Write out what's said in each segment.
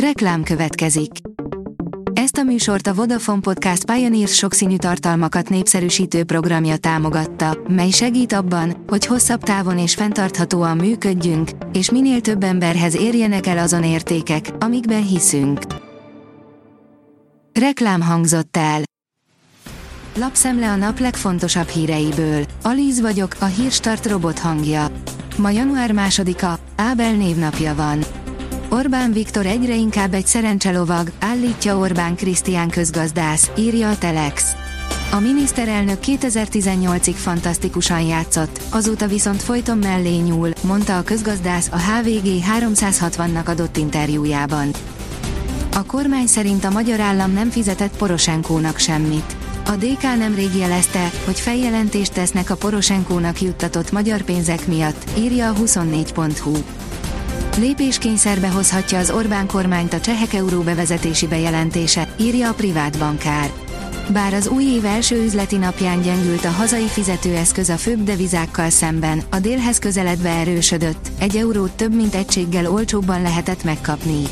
Reklám következik. Ezt a műsort a Vodafone Podcast Pioneers sokszínű tartalmakat népszerűsítő programja támogatta, mely segít abban, hogy hosszabb távon és fenntarthatóan működjünk, és minél több emberhez érjenek el azon értékek, amikben hiszünk. Reklám hangzott el. Lapszemle a nap legfontosabb híreiből. Alíz vagyok, a hírstart robot hangja. Ma január másodika, Ábel névnapja van. Orbán Viktor egyre inkább egy szerencselovag, állítja Orbán Krisztián közgazdász, írja a Telex. A miniszterelnök 2018-ig fantasztikusan játszott, azóta viszont folyton mellé nyúl, mondta a közgazdász a HVG 360-nak adott interjújában. A kormány szerint a magyar állam nem fizetett Poroshenkónak semmit. A DK nemrég jelezte, hogy feljelentést tesznek a Poroshenkónak juttatott magyar pénzek miatt, írja a 24.hu. Lépéskényszerbe hozhatja az Orbán kormányt a csehek euró bevezetési bejelentése, írja a privát bankár. Bár az új év első üzleti napján gyengült a hazai fizetőeszköz a főbb devizákkal szemben, a délhez közeledve erősödött, egy eurót több mint egységgel olcsóbban lehetett megkapni.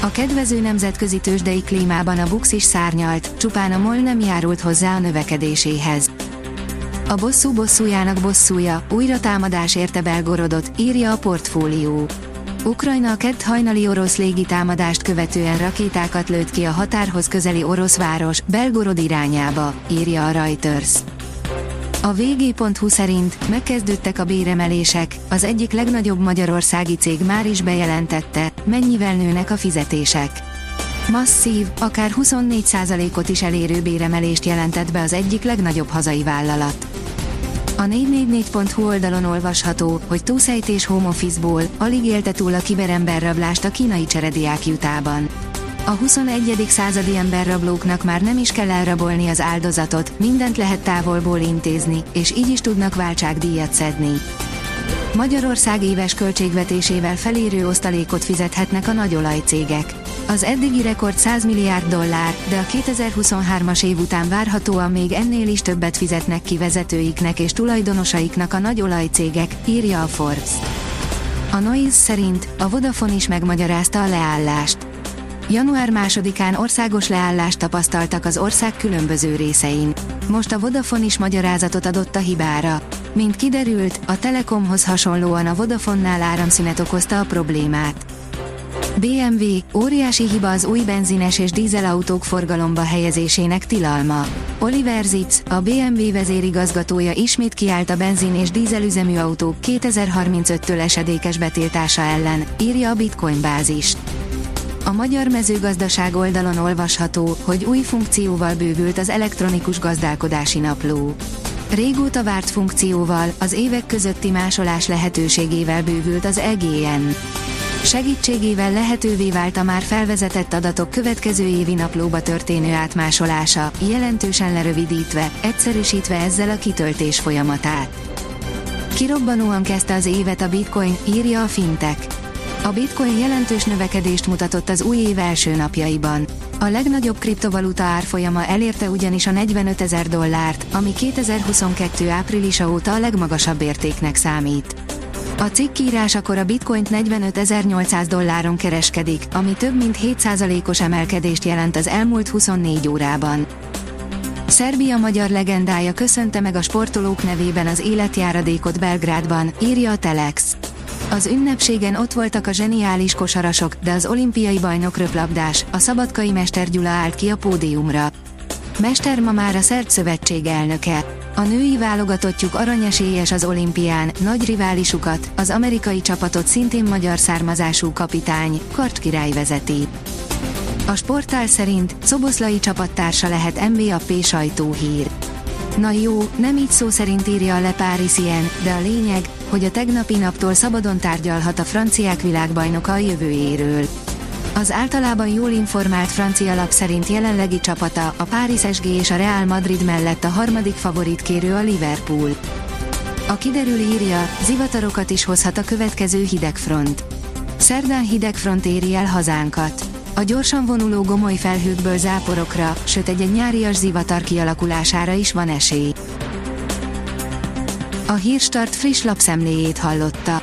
A kedvező nemzetközi tőzsdei klímában a Bux is szárnyalt, csupán a MOL nem járult hozzá a növekedéséhez. A bosszú bosszújának bosszúja, újra támadás érte Belgorodot, írja a portfólió. Ukrajna a kett hajnali orosz légitámadást követően rakétákat lőtt ki a határhoz közeli orosz város, Belgorod irányába, írja a Reuters. A vg.hu szerint megkezdődtek a béremelések, az egyik legnagyobb magyarországi cég már is bejelentette, mennyivel nőnek a fizetések. Masszív, akár 24%-ot is elérő béremelést jelentett be az egyik legnagyobb hazai vállalat. A 444.hu oldalon olvasható, hogy túlszejtés home office-ból alig élte túl a kiberemberrablást a kínai cserediák jutában. A 21. századi emberrablóknak már nem is kell elrabolni az áldozatot, mindent lehet távolból intézni, és így is tudnak váltságdíjat szedni. Magyarország éves költségvetésével felérő osztalékot fizethetnek a nagyolajcégek. Az eddigi rekord 100 milliárd dollár, de a 2023-as év után várhatóan még ennél is többet fizetnek ki vezetőiknek és tulajdonosaiknak a nagy olajcégek, írja a Forbes. A Noise szerint a Vodafone is megmagyarázta a leállást. Január másodikán országos leállást tapasztaltak az ország különböző részein. Most a Vodafone is magyarázatot adott a hibára. Mint kiderült, a Telekomhoz hasonlóan a Vodafonnál áramszünet okozta a problémát. BMW, óriási hiba az új benzines és dízelautók forgalomba helyezésének tilalma. Oliver Zitz, a BMW vezérigazgatója ismét kiállt a benzin és dízelüzemű autók 2035-től esedékes betiltása ellen, írja a Bitcoin bázis. A magyar mezőgazdaság oldalon olvasható, hogy új funkcióval bővült az elektronikus gazdálkodási napló. Régóta várt funkcióval, az évek közötti másolás lehetőségével bővült az EGN. Segítségével lehetővé vált a már felvezetett adatok következő évi naplóba történő átmásolása, jelentősen lerövidítve, egyszerűsítve ezzel a kitöltés folyamatát. Kirobbanóan kezdte az évet a Bitcoin, írja a Fintech. A Bitcoin jelentős növekedést mutatott az új év első napjaiban. A legnagyobb kriptovaluta árfolyama elérte ugyanis a 45 ezer dollárt, ami 2022 áprilisa óta a legmagasabb értéknek számít. A cikk írásakor a bitcoint 45.800 dolláron kereskedik, ami több mint 7%-os emelkedést jelent az elmúlt 24 órában. Szerbia magyar legendája köszönte meg a sportolók nevében az életjáradékot Belgrádban, írja a Telex. Az ünnepségen ott voltak a zseniális kosarasok, de az olimpiai bajnok röplabdás, a szabadkai Mester Gyula állt ki a pódiumra. Mester ma már a Szerb Szövetség elnöke. A női válogatottjuk aranyesélyes az olimpián, nagy riválisukat, az amerikai csapatot szintén magyar származású kapitány, Kart király vezeti. A sportál szerint Szoboszlai csapattársa lehet MBAP sajtóhír. Na jó, nem így szó szerint írja Le Parisien, de a lényeg, hogy a tegnapi naptól szabadon tárgyalhat a franciák világbajnoka a jövőjéről. Az általában jól informált francia lap szerint jelenlegi csapata, a Paris SG és a Real Madrid mellett a harmadik favorit kérő a Liverpool. A kiderül írja, zivatarokat is hozhat a következő hidegfront. Szerdán hidegfront éri el hazánkat. A gyorsan vonuló gomoly felhőkből záporokra, sőt egy-egy nyárias zivatar kialakulására is van esély. A Hírstart friss lapszemléjét hallotta.